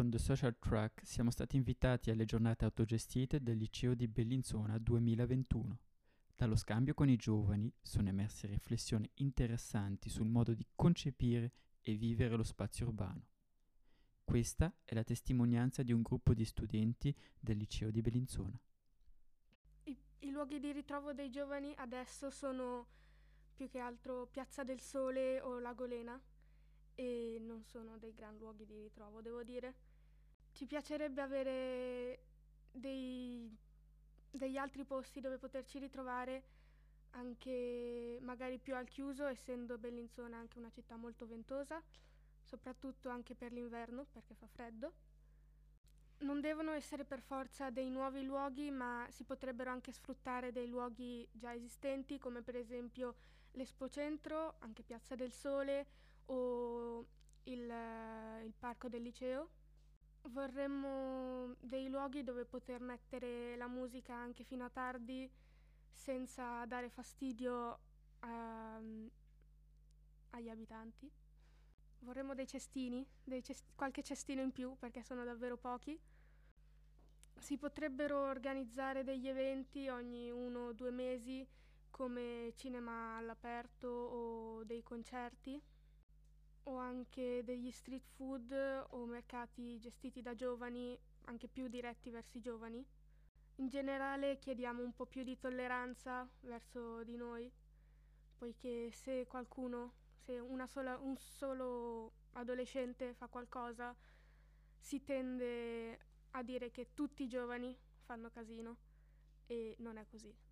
con The Social Track siamo stati invitati alle giornate autogestite del liceo di Bellinzona 2021. Dallo scambio con i giovani sono emerse riflessioni interessanti sul modo di concepire e vivere lo spazio urbano. Questa è la testimonianza di un gruppo di studenti del liceo di Bellinzona. I, I, luoghi di ritrovo dei giovani adesso sono più che altro Piazza del Sole o Lagolena e non sono dei gran luoghi di ritrovo, devo dire. Ci piacerebbe avere dei, degli altri posti dove poterci ritrovare anche magari più al chiuso, essendo Bellinzona anche una città molto ventosa, soprattutto anche per l'inverno perché fa freddo. Non devono essere per forza dei nuovi luoghi, ma si potrebbero anche sfruttare dei luoghi già esistenti, come per esempio l'Espo Centro, anche Piazza del Sole o il, il parco del liceo. Vorremmo dei luoghi dove poter mettere la musica anche fino a tardi senza dare fastidio a, agli abitanti. Vorremmo dei cestini, dei cest- qualche cestino in più perché sono davvero pochi. Si potrebbero organizzare degli eventi ogni uno o due mesi come cinema all'aperto o dei concerti o anche degli street food o mercati gestiti da giovani, anche più diretti verso i giovani. In generale chiediamo un po' più di tolleranza verso di noi, poiché se qualcuno, se sola, un solo adolescente fa qualcosa, si tende a dire che tutti i giovani fanno casino e non è così.